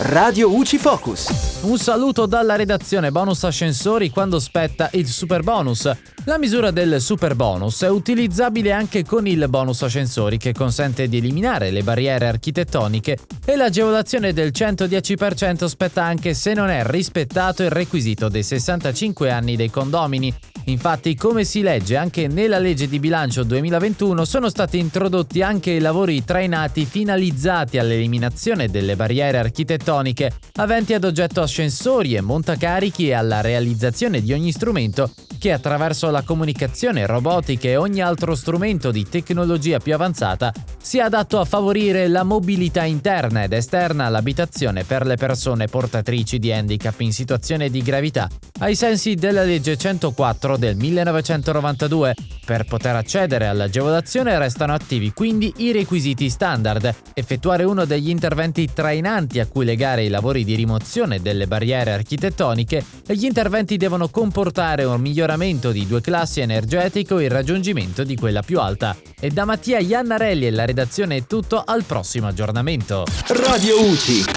Radio UCI Focus. Un saluto dalla redazione bonus ascensori quando spetta il super bonus. La misura del super bonus è utilizzabile anche con il bonus ascensori che consente di eliminare le barriere architettoniche e l'agevolazione del 110% spetta anche se non è rispettato il requisito dei 65 anni dei condomini. Infatti, come si legge anche nella legge di bilancio 2021, sono stati introdotti anche i lavori trainati finalizzati all'eliminazione delle barriere architettoniche, aventi ad oggetto ascensori e montacarichi e alla realizzazione di ogni strumento che attraverso la comunicazione, robotica e ogni altro strumento di tecnologia più avanzata sia adatto a favorire la mobilità interna ed esterna all'abitazione per le persone portatrici di handicap in situazione di gravità, ai sensi della legge 104 del 1992. Per poter accedere all'agevolazione restano attivi quindi i requisiti standard, effettuare uno degli interventi trainanti a cui legare i lavori di rimozione delle barriere architettoniche e gli interventi devono comportare un miglioramento di due classi energetico e il raggiungimento di quella più alta. E da Mattia Iannarelli e la redazione è tutto, al prossimo aggiornamento. Radio UCI.